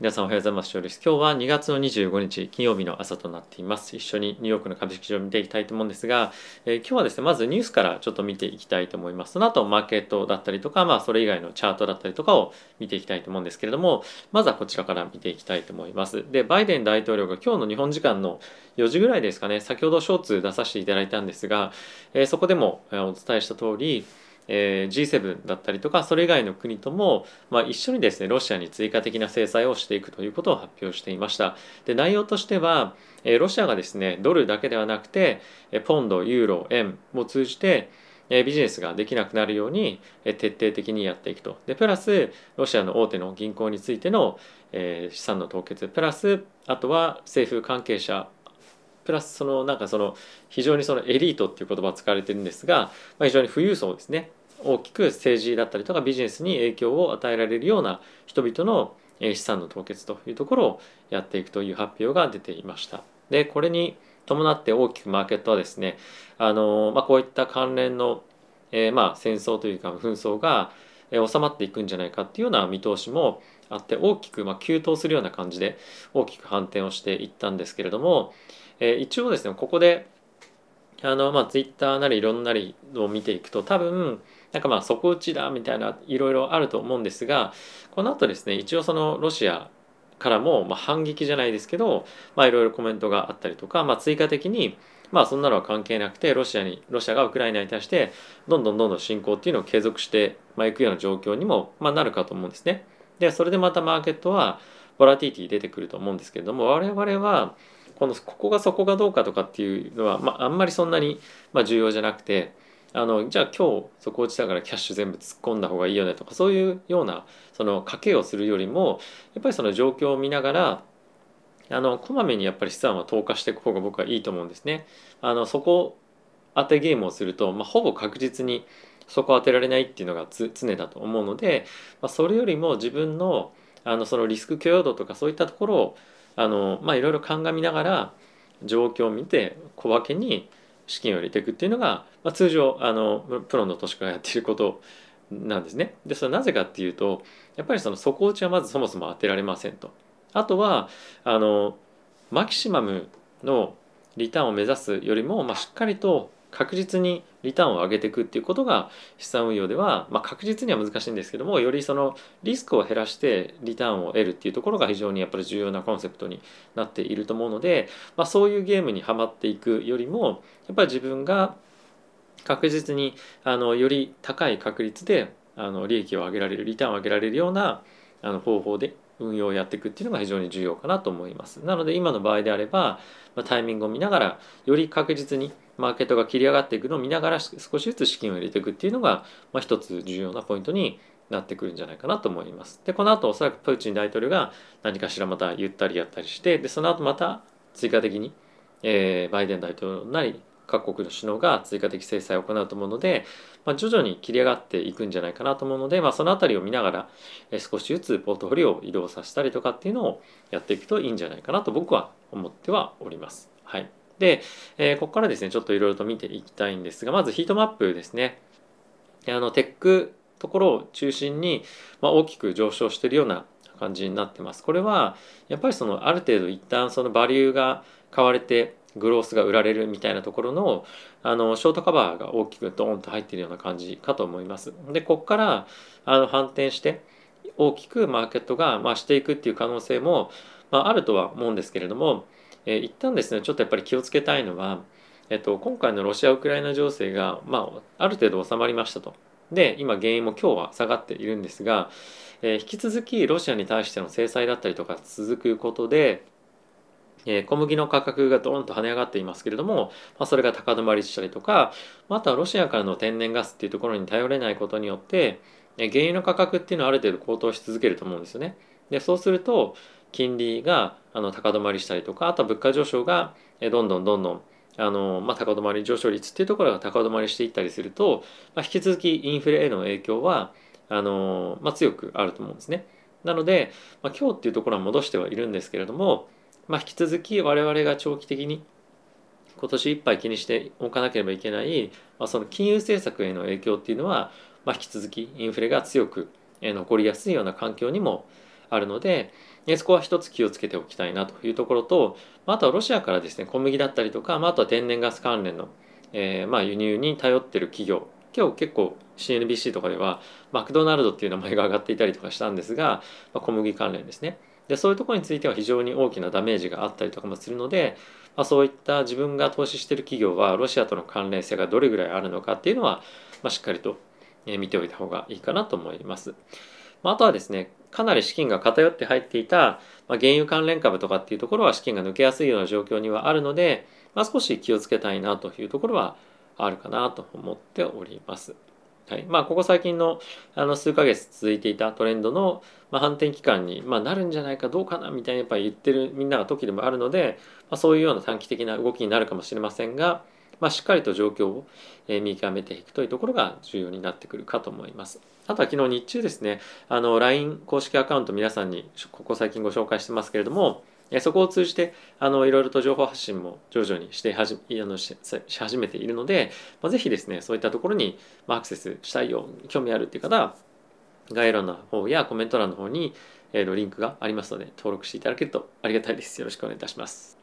皆さんおはようございます。今日は2月の25日金曜日の朝となっています。一緒にニューヨークの株式市場を見ていきたいと思うんですが、えー、今日はですね、まずニュースからちょっと見ていきたいと思います。その後、マーケットだったりとか、まあ、それ以外のチャートだったりとかを見ていきたいと思うんですけれども、まずはこちらから見ていきたいと思います。で、バイデン大統領が今日の日本時間の4時ぐらいですかね、先ほどショーツ出させていただいたんですが、えー、そこでもお伝えした通り、えー、G7 だったりとかそれ以外の国とも、まあ、一緒にですねロシアに追加的な制裁をしていくということを発表していましたで内容としては、えー、ロシアがですねドルだけではなくてポンドユーロ円を通じてビジネスができなくなるように徹底的にやっていくと。でプラスロシアの大手の銀行についての資産の凍結プラスあとは政府関係者プラスそのなんかその非常にそのエリートっていう言葉が使われてるんですが、まあ、非常に富裕層ですね大きく政治だったりとかビジネスに影響を与えられるような人々の資産の凍結というところをやっていくという発表が出ていました。でこれに伴って大きくマーケットはですねあの、まあ、こういった関連の、えー、まあ戦争というか紛争が収まっていくんじゃないかっていうような見通しもあって大きくまあ急騰するような感じで大きく反転をしていったんですけれども、えー、一応ですねここであのまあツイッターなりいろんなりを見ていくと多分なんかまあ底打ちだみたいないろいろあると思うんですがこの後ですね一応そのロシアからもまあ反撃じゃないですけどまあいろいろコメントがあったりとか、まあ、追加的にまあそんなのは関係なくてロシアにロシアがウクライナに対してどんどんどんどん侵攻っていうのを継続してまあいくような状況にもまあなるかと思うんですね。でそれでまたマーケットはボラティティ出てくると思うんですけれども我々はこのここがそこがどうかとかっていうのは、まあ、あんまりそんなにまあ重要じゃなくてあのじゃあ今日そこ落ちたからキャッシュ全部突っ込んだ方がいいよねとかそういうようなその賭けをするよりもやっぱりその状況を見ながらあのこまめにやっぱり資産は投下していく方が僕はいいと思うんですね。あのそこ当てゲームをすると、まあ、ほぼ確実にそこ当てられないっていうのが常だと思うので、まあ、それよりも自分のあのそのリスク許容度とかそういったところをあの、まあ、いろいろ鑑みながら状況を見て小分けに資金を入れていくっていうのが、まあ、通常あのプロの投資家がやっていることなんですね。でそれはなぜかっていうとやっぱりその底打ちはまずそもそも当てられませんと。あとはあのマキシマムのリターンを目指すよりも、まあ、しっかりと確実にリターンを上げていくっていうことが資産運用では、まあ、確実には難しいんですけどもよりそのリスクを減らしてリターンを得るっていうところが非常にやっぱり重要なコンセプトになっていると思うので、まあ、そういうゲームにはまっていくよりもやっぱり自分が確実にあのより高い確率であの利益を上げられるリターンを上げられるようなあの方法で運用をやっていくっていうのが非常に重要かなと思います。なので今の場合であれば、ま、タイミングを見ながらより確実にマーケットが切り上がっていくのを見ながら少しずつ資金を入れていくっていうのが、まあ、一つ重要なポイントになってくるんじゃないかなと思います。でこの後おそらくプーチン大統領が何かしらまた言ったりやったりしてでその後また追加的に、えー、バイデン大統領なり各国の首脳が追加的制裁を行うと思うので、まあ、徐々に切り上がっていくんじゃないかなと思うので、まあ、その辺りを見ながら、え少しずつポートフォリオを移動させたりとかっていうのをやっていくといいんじゃないかなと僕は思ってはおります。はい、で、えー、ここからですねちょっといろいろと見ていきたいんですがまずヒートマップですね。あのテックところを中心に、まあ、大きく上昇しているような感じになってます。これはやっぱりそのある程度一旦そのバリューが買われてグロースが売られるみたいなところのあのショートカバーが大きくドーンと入ってるような感じかと思います。でここからあの反転して大きくマーケットが増していくっていう可能性も、まあ、あるとは思うんですけれども、えー、一旦ですねちょっとやっぱり気をつけたいのは、えっと、今回のロシア・ウクライナ情勢が、まあ、ある程度収まりましたと。で今原因も今日は下がっているんですが、えー、引き続きロシアに対しての制裁だったりとか続くことでえ小麦の価格がドーンと跳ね上がっていますけれども、まあ、それが高止まりしたりとかあとはロシアからの天然ガスっていうところに頼れないことによって、え原油の価格っていうのはある程度高騰し続けると思うんですよね。でそうすると金利があの高止まりしたりとかあとは物価上昇がどんどんどんどんあの、まあ、高止まり上昇率っていうところが高止まりしていったりすると、まあ、引き続きインフレへの影響はあの、まあ、強くあると思うんですね。なので、まあ、今日っていうところは戻してはいるんですけれどもまあ、引き続き我々が長期的に今年いっぱい気にしておかなければいけない、まあ、その金融政策への影響っていうのは、まあ、引き続きインフレが強く残りやすいような環境にもあるのでそこは一つ気をつけておきたいなというところとあとはロシアからですね小麦だったりとかまあとは天然ガス関連の、えー、まあ輸入に頼ってる企業今日結構 CNBC とかではマクドナルドっていう名前が上がっていたりとかしたんですが、まあ、小麦関連ですね。でそういうところについては非常に大きなダメージがあったりとかもするので、まあ、そういった自分が投資してる企業はロシアとの関連性がどれぐらいあるのかっていうのは、まあ、しっかりと見ておいた方がいいかなと思います。まあ、あとはですねかなり資金が偏って入っていた、まあ、原油関連株とかっていうところは資金が抜けやすいような状況にはあるので、まあ、少し気をつけたいなというところはあるかなと思っております。はいまあ、ここ最近のあの数ヶ月続いていたトレンドの、まあ、反転期間に、まあ、なるんじゃないかどうかなみたいにやっぱり言ってるみんなが時でもあるので、まあ、そういうような短期的な動きになるかもしれませんが、まあ、しっかりと状況を見極めていくというところが重要になってくるかと思います。あとは昨日日中ですね、あの LINE 公式アカウント皆さんにここ最近ご紹介してますけれども、そこを通じてあのいろいろと情報発信も徐々にしてはじあのし始めているので、まあ、ぜひですねそういったところにアクセスしたいよ興味あるっていう方は概要欄の方やコメント欄の方に、えー、リンクがありますので登録していただけるとありがたいです。よろしくお願いいたします。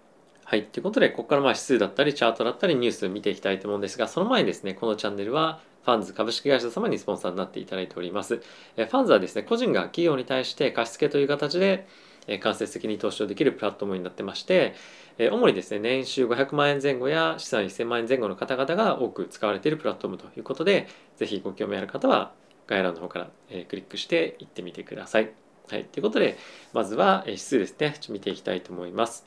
はい。ということで、ここからまあ指数だったり、チャートだったり、ニュース見ていきたいと思うんですが、その前にですね、このチャンネルは、ファンズ株式会社様にスポンサーになっていただいております。えファンズはですね、個人が企業に対して貸付という形で、え間接的に投資をできるプラットフォームになってまして、え主にですね、年収500万円前後や資産1000万円前後の方々が多く使われているプラットフォームということで、ぜひご興味ある方は概要欄の方から、えクリックして行ってみてください。はい。ということで、まずは指数ですね。ちょっと見ていきたいと思います。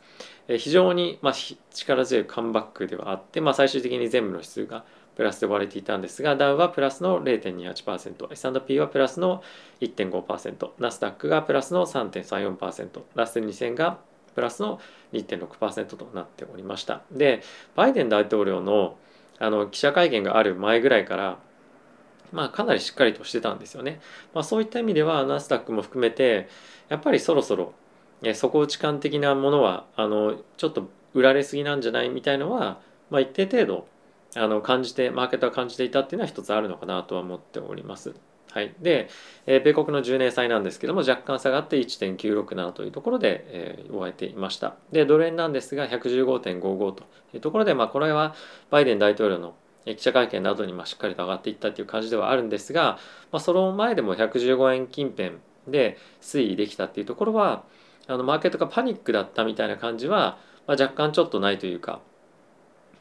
え非常に、まあ、力強いカムバックではあって、まあ、最終的に全部の指数がプラスで割れていたんですが、ダウはプラスの0.28%、S&P はプラスの1.5%、ナスダックがプラスの3.34%、ラッセル2000がプラスの2.6%となっておりました。で、バイデン大統領のあの記者会見がある前ぐらいから、まあ、かなりしっかりとしてたんですよね。まあ、そういった意味ではナスダックも含めてやっぱりそろそろ底打ち感的なものはあのちょっと売られすぎなんじゃないみたいのは、まあ、一定程度あの感じてマーケットは感じていたっていうのは一つあるのかなとは思っております。はい、で、えー、米国の10年債なんですけども若干下がって1.967というところで、えー、終えていましたでドル円なんですが115.55というところで、まあ、これはバイデン大統領の記者会見などにましっかりと上がっていったという感じではあるんですが、まあ、その前でも115円近辺で推移できたっていうところはあのマーケットがパニックだったみたいな感じは、まあ、若干ちょっとないというか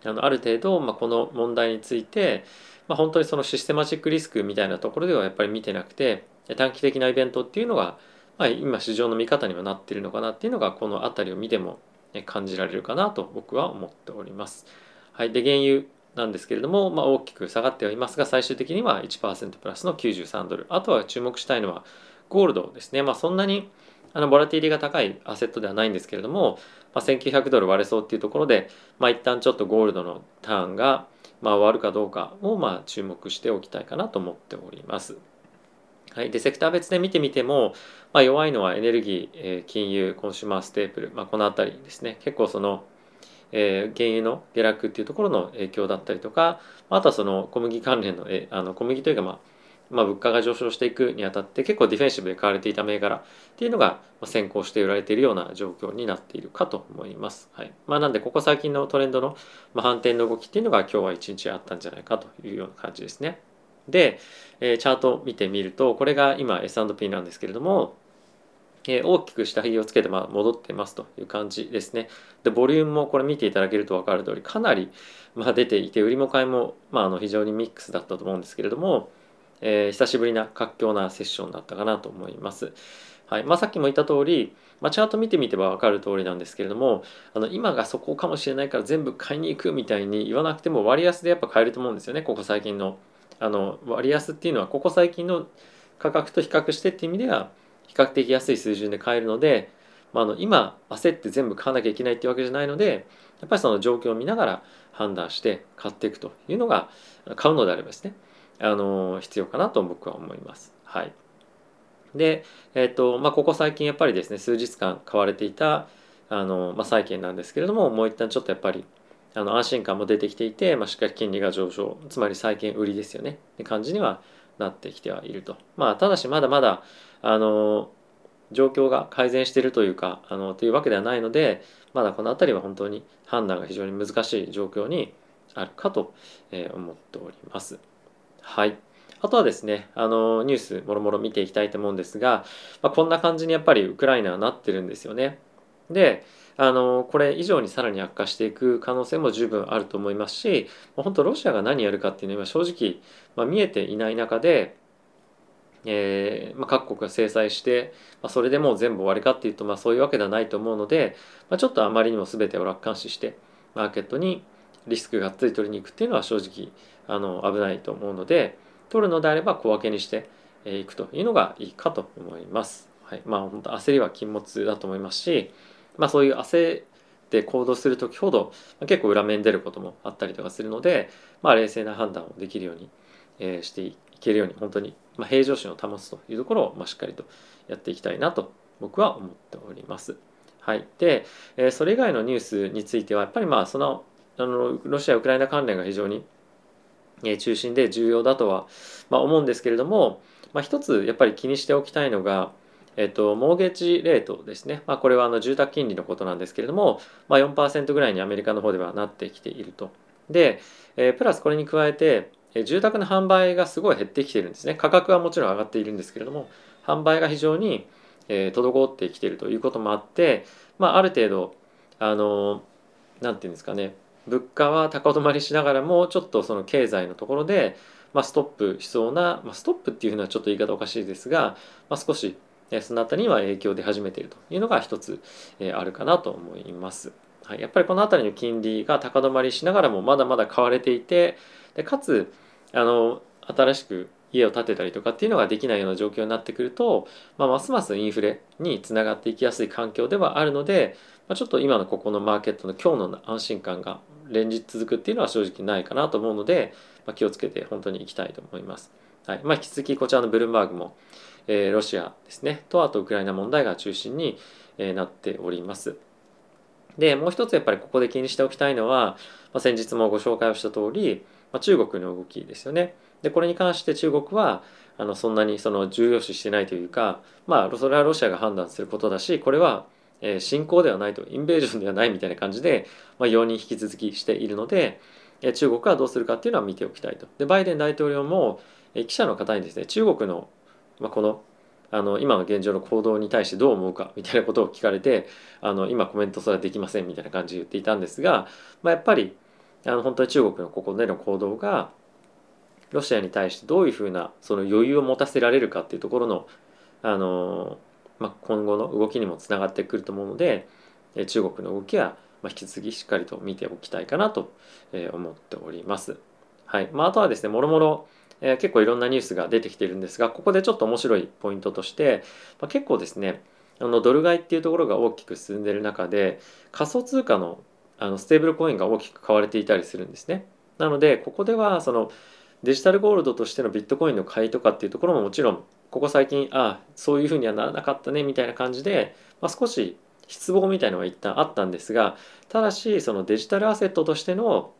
あのある程度、まあ、この問題について、まあ、本当にそのシステマチックリスクみたいなところではやっぱり見てなくて短期的なイベントっていうのが、まあ、今市場の見方にはなっているのかなっていうのがこの辺りを見ても感じられるかなと僕は思っております。はい、で原油なんですけれども、まあ、大きく下がってはいますが最終的には1%プラスの93ドル。あとは注目したいのはゴールドですね、まあ、そんなにあのボラティリが高いアセットではないんですけれども、まあ、1900ドル割れそうっていうところで、まあ、一旦ちょっとゴールドのターンが、まあ、終わるかどうかをまあ注目しておきたいかなと思っております。はい、でセクター別で見てみても、まあ、弱いのはエネルギー、えー、金融コンシューマーステープル、まあ、この辺りですね。結構その、えー、原油の下落っていうところの影響だったりとかあとはその小麦関連のえあの小麦というかまあまあ、物価が上昇していくにあたって結構ディフェンシブで買われていた銘柄っていうのが先行して売られているような状況になっているかと思います。はいまあ、なんでここ最近のトレンドの反転の動きっていうのが今日は一日あったんじゃないかというような感じですね。で、え、チャート見てみるとこれが今 S&P なんですけれども、え、大きく下髭をつけてま戻ってますという感じですね。でボリュームもこれ見ていただけると分かる通りかなりま出ていて売りも買いもまあの非常にミックスだったと思うんですけれどもえ、久しぶりな活況なセッションだったかなと思います。はいまあ、さっきも言った通り、まあ、チャート見てみてば分かる通りなんですけれどもあの今がそこかもしれないから全部買いに行くみたいに言わなくても割安でやっぱ買えると思うんですよねここ最近のあの割安っていうのはここ最近の価格と比較してっていう意味では比較的安い水準で買えるので、まあ、あの今焦って全部買わなきゃいけないっていうわけじゃないのでやっぱりその状況を見ながら判断して買っていくというのが買うのであればですねあの必要かなと僕は思います。はい、で、えーとまあ、ここ最近やっぱりですね数日間買われていたあの、まあ、債券なんですけれどももう一旦ちょっとやっぱりあの安心感も出てきていて、まあ、しっかり金利が上昇つまり債券売りですよねって感じにはなってきてはいると。まあ、ただしまだまだあの状況が改善しているというかあのというわけではないのでまだこの辺りは本当に判断が非常に難しい状況にあるかと思っております。はいあとはですねあのニュースもろもろ見ていきたいと思うんですが、まあ、こんな感じにやっぱりウクライナはなってるんですよね。であのこれ以上にさらに悪化していく可能性も十分あると思いますし本当ロシアが何やるかっていうのは正直、まあ、見えていない中で、えーまあ、各国が制裁して、まあ、それでもう全部終わりかっていうと、まあ、そういうわけではないと思うので、まあ、ちょっとあまりにも全てを楽観視してマーケットにリスクがっつり取りに行くっていうのは正直あの危ないと思うので取るのであれば小分けにしていくというのがいいかと思います。はい、まあ本当焦りは禁物だと思いますしまあ、そういう焦って行動する時ほど、まあ、結構裏面に出ることもあったりとかするので、まあ、冷静な判断をできるように、えー、していけるように本当に、まあ、平常心を保つというところを、まあ、しっかりとやっていきたいなと僕は思っております。はい、で、えー、それ以外のニュースについてはやっぱりまあそのあのロシア・ウクライナ関連が非常に中心で重要だとは、まあ、思うんですけれども、まあ、一つやっぱり気にしておきたいのが、えっと、モーゲージレートですね、まあ、これはあの住宅金利のことなんですけれども、まあ、4%ぐらいにアメリカの方ではなってきていると。で、えー、プラスこれに加えて、住宅の販売がすごい減ってきてるんですね。価格はもちろん上がっているんですけれども、販売が非常に、えー、滞ってきているということもあって、まあ、ある程度、あのなんていうんですかね、物価は高止まりしながらも、ちょっとその経済のところで、まあ、ストップしそうな、まあ、ストップっていうのはちょっと言い方おかしいですが、まあ、少しその辺りには影響出始めているというのが一つあるかなと思います。はい、やっぱりこの辺りの金利が高止まりしながらもまだまだ買われていてでかつあの新しく家を建てたりとかっていうのができないような状況になってくると、まあ、ますますインフレにつながっていきやすい環境ではあるので、まあ、ちょっと今のここのマーケットの今日の安心感が連日続くっていうのは正直ないかなと思うので、まあ、気をつけて本当にいきたいと思います。はいまあ、引き続きこちらのブルームバーグもえロシアですねとあとウクライナ問題が中心に、えなっております。でもう一つやっぱりここで気にしておきたいのは、まあ、先日もご紹介をした通り、まあ、中国の動きですよね。でこれに関して中国はあのそんなにその重要視してないというかまあそれはロシアが判断することだしこれは侵攻ではないとインベージョンではないみたいな感じで、まあ、容認引き続きしているので中国はどうするかっていうのは見ておきたいと。でバイデン大統領も記者の方にですね中国のまあ、このあの今の現状の行動に対してどう思うかみたいなことを聞かれてあの今コメントそれはできませんみたいな感じで言っていたんですが、まあ、やっぱりあの本当に中国のここでの行動がロシアに対してどういうふうなその余裕を持たせられるかっていうところのあの、まあ、今後の動きにもつながってくると思うので中国の動きは引き続きしっかりと見ておきたいかなと思っております。はいまあ、あとはですねもろもろえー、結構いろんなニュースが出てきているんですがここでちょっと面白いポイントとして、まあ、結構ですねあのドル買いっていうところが大きく進んでいる中で仮想通貨のあのステーブルコインが大きく買われていたりするんですね。なのでここではそのデジタルゴールドとしてのビットコインの買いとかっていうところももちろんここ最近ああそういうふうにはならなかったねみたいな感じで、まあ、少し失望みたいのは一旦あったんですがただしそのデジタルアセットとしての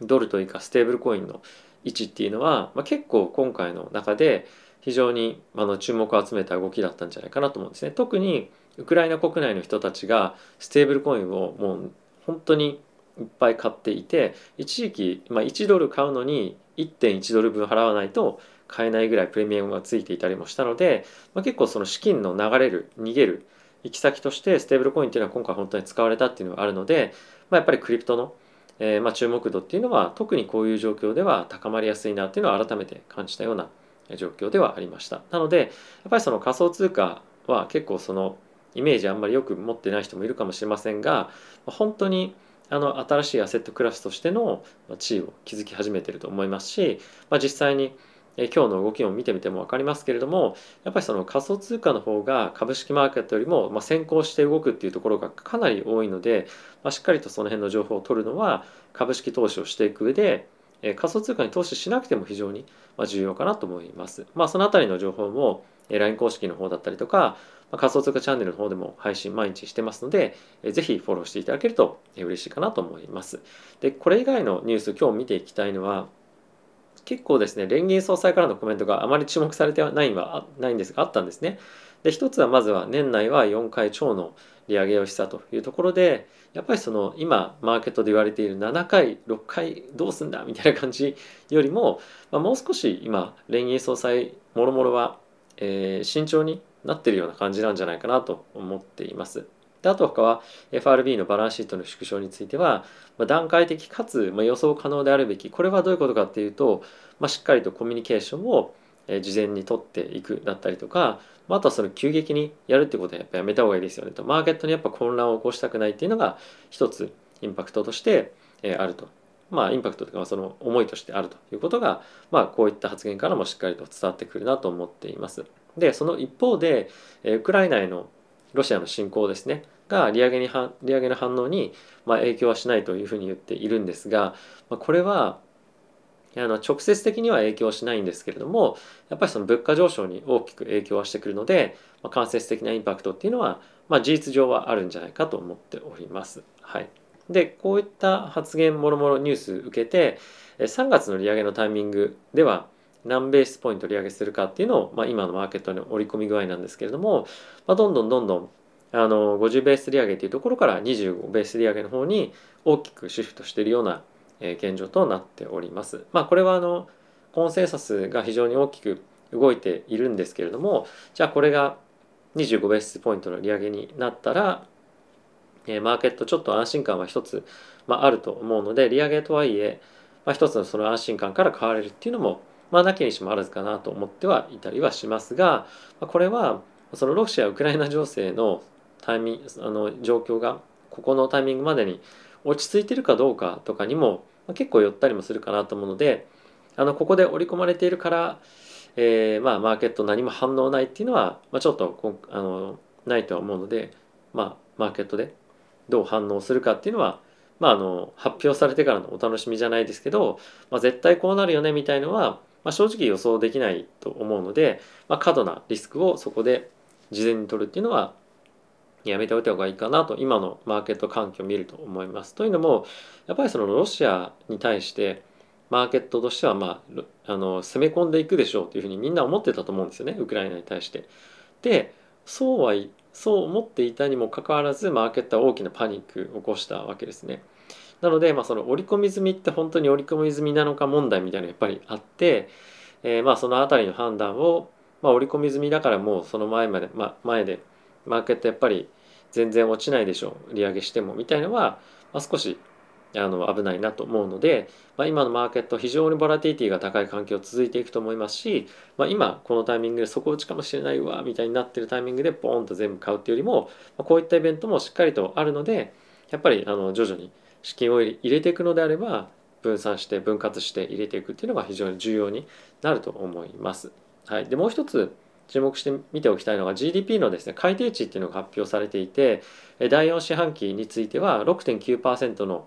ドルというかステーブルコインの位置っていうのは、まあ、結構今回の中で非常にあの注目を集めた動きだったんじゃないかなと思うんですね。特にウクライナ国内の人たちがステーブルコインをもう本当にいっぱい買っていて一時期、まあ、1ドル買うのに1.1ドル分払わないと買えないぐらいプレミアムがついていたりもしたので、まあ、結構その資金の流れる逃げる行き先としてステーブルコインっていうのは今回本当に使われたっていうのがあるので、まあ、やっぱりクリプトのえー、まあ、注目度っていうのは特にこういう状況では高まりやすいなっていうのは改めて感じたような状況ではありました。なのでやっぱりその仮想通貨は結構そのイメージあんまりよく持ってない人もいるかもしれませんが本当にあの新しいアセットクラスとしての地位を築き始めていると思いますし、まあ、実際に今日の動きを見てみても分かりますけれどもやっぱりその仮想通貨の方が株式マーケットよりも、先行して動くっていうところがかなり多いので、まあ、しっかりとその辺の情報を取るのは株式投資をしていく上で、仮想通貨に投資しなくても非常に重要かなと思います。まあ、そのあたりの情報も LINE 公式の方だったりとか、ま仮想通貨チャンネルの方でも配信毎日してますので、ぜひフォローしていただけると嬉しいかなと思います。で、これ以外のニュース今日見ていきたいのは、結構ですね連銀総裁からのコメントがあまり注目されてはないはないんですがあったんですね。で一つはまずは年内は4回超の利上げをしたというところでやっぱりその今マーケットで言われている7回6回どうすんだみたいな感じよりも、まあ、もう少し今連銀総裁もろもろは、えー、慎重になってるような感じなんじゃないかなと思っています。であと他は FRB のバランスシートの縮小については、ま、段階的かつ、ま、予想可能であるべき。これはどういうことかっていうと、ま、しっかりとコミュニケーションを事前に取っていくだったりとか、まあとはその急激にやるってことはやっぱやめた方がいいですよねと。マーケットにやっぱ混乱を起こしたくないっていうのが一つインパクトとしてあると。まあインパクトというかその思いとしてあるということがまあこういった発言からもしっかりと伝わってくるなと思っていますでその一方でウクライナへのロシアの侵攻ですねが利上げに利上げの反応にま影響はしないというふうに言っているんですが、まあ、これはあの直接的には影響しないんですけれどもやっぱりその物価上昇に大きく影響はしてくるので、まあ、間接的なインパクトっていうのは、まあ、事実上はあるんじゃないかと思っております。はい、でこういった発言もろもろニュース受けて3月の利上げのタイミングでは何ベースポイント利上げするかっていうのを、まあ、今のマーケットの織り込み具合なんですけれども、まあ、どんどんどんどんあの50ベース利上げというところから25ベース利上げの方に大きくシフトしているような現状となっております。まあ、これはあのコンセンサスが非常に大きく動いているんですけれどもじゃあこれが25ベースポイントの利上げになったらマーケットちょっと安心感は一つ、まあ、あると思うので利上げとはいえ、まあ、一つのその安心感から買われるっていうのもまあなきにしもあらずかなと思ってはいたりはしますがまこれはそのロシア・ウクライナ情勢のタイミングあの状況がここのタイミングまでに落ち着いてるかどうかとかにもま結構寄ったりもするかなと思うのであのここで織り込まれているから、えー、まあマーケット何も反応ないっていうのは、まあ、ちょっとあのないとは思うので、まあ、マーケットでどう反応するかっていうのは、まあ、あの発表されてからのお楽しみじゃないですけど、まあ、絶対こうなるよねみたいのは、まあ、正直予想できないと思うので、まあ、過度なリスクをそこで事前に取るっていうのはやめておいた方がいいかなと今のマーケット環境を見ると思います。というのもやっぱりそのロシアに対してマーケットとしてはまああの攻め込んでいくでしょうというふうにみんな思ってたと思うんですよねウクライナに対して。でそうはそう思っていたにもかかわらずマーケットは大きなパニックを起こしたわけですね。なので、まあ、その織り込み済みって本当に織り込み済みなのか問題みたいなのがやっぱりあって、えー、まあその辺りの判断を、まあ、織り込み済みだからもうその前まで、まあ、前でマーケットやっぱり全然落ちないでしょう利上げしてもみたいのは、まあ、少しあの危ないなと思うので、まあ、今のマーケット非常にボラティティが高い環境続いていくと思いますし、まあ、今このタイミングで底打ちかもしれないわみたいになってるタイミングでポーンと全部買うっていうよりも、まあ、こういったイベントもしっかりとあるのでやっぱりあの徐々に資金を入れていくのであれば分散して分割して入れていくっていうのが非常に重要になると思います。はい、でもう一つ注目して見ておきたいのが GDP のですね改定値っていうのが発表されていて第4四半期については6.9%の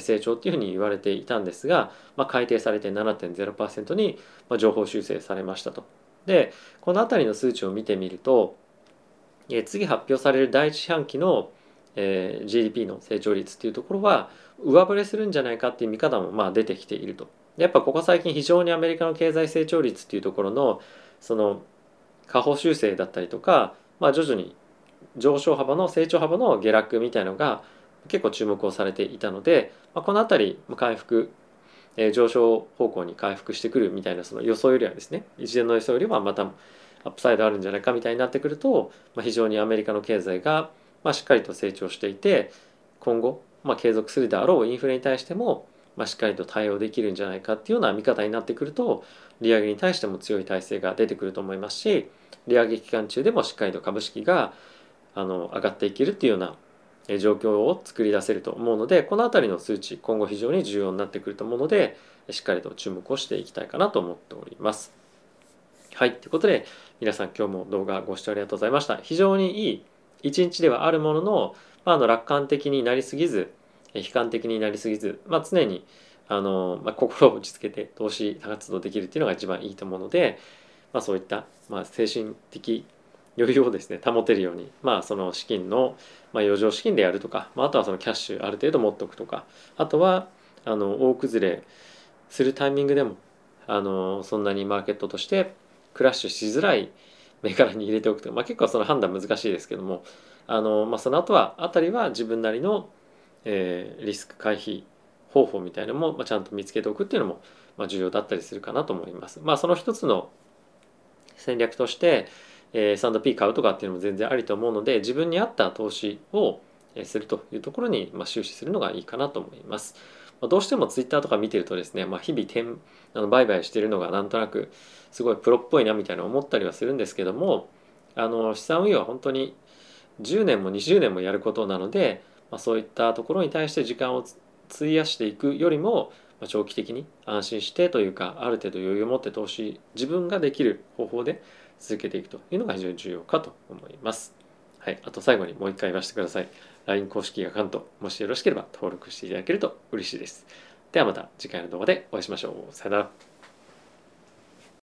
成長っていうふうに言われていたんですが、まあ、改定されて7.0%に情報修正されましたと。でこの辺りの数値を見てみると次発表される第1四半期の GDP の成長率っていうところは上振れするんじゃないかっていう見方もまあ出てきていると。やっぱここ最近非常にアメリカの経済成長率っていうところのその下方修正だったりとか、まあ、徐々に上昇幅の成長幅の下落みたいのが結構注目をされていたので、まあ、この辺り回復、えー、上昇方向に回復してくるみたいなその予想よりはですね一連の予想よりはまたアップサイドあるんじゃないかみたいになってくると、まあ、非常にアメリカの経済が、まあ、しっかりと成長していて今後、まあ、継続するであろうインフレに対しても、まあ、しっかりと対応できるんじゃないかっていうような見方になってくると利上げに対しても強い体制が出てくると思いますし利上げ期間中でもしっかりと株式があの上がっていけるっていうような状況を作り出せると思うのでこの辺りの数値今後非常に重要になってくると思うのでしっかりと注目をしていきたいかなと思っております。はいということで皆さん今日も動画ご視聴ありがとうございました。非常にいい一日ではあるものの、まあ、の楽観的になりすぎず悲観的になりすぎず、まあ、常にあの、まあ、心を落ち着けて投資活動できるっていうのが一番いいと思うので、まあ、そういった、まあ、精神的余裕をですね保てるように、まあ、その資金の、まあ、余剰資金でやるとか、まあ、あとはそのキャッシュある程度持っておくとかあとはあの大崩れするタイミングでもあのそんなにマーケットとしてクラッシュしづらい銘柄に入れておくとまあ、結構その判断難しいですけどもあの、まあ、その後はあたりは自分なりの、えー、リスク回避方法みたいなのも、まあ、ちゃんと見つけておくっていうのも、まあ、重要だったりするかなと思います。まあ、その一つの戦略として、えー、S&P 買うとかっていうのも全然ありと思うので自分に合った投資をするというところに、まあ、終始するのがいいかなと思います。まあ、どうしても Twitter とか見てるとですね、まあ、日々点あの売買してるのがなんとなくすごいプロっぽいなみたいな思ったりはするんですけどもあの資産運用は本当に10年も20年もやることなので、まあ、そういったところに対して時間を費やしていくよりも長期的に安心してというかある程度余裕を持って投資自分ができる方法で続けていくというのが非常に重要かと思います。はい、あと最後にもう一回言わせてください。LINE 公式アカウント、もしよろしければ登録していただけると嬉しいです。ではまた次回の動画でお会いしましょう。さよなら。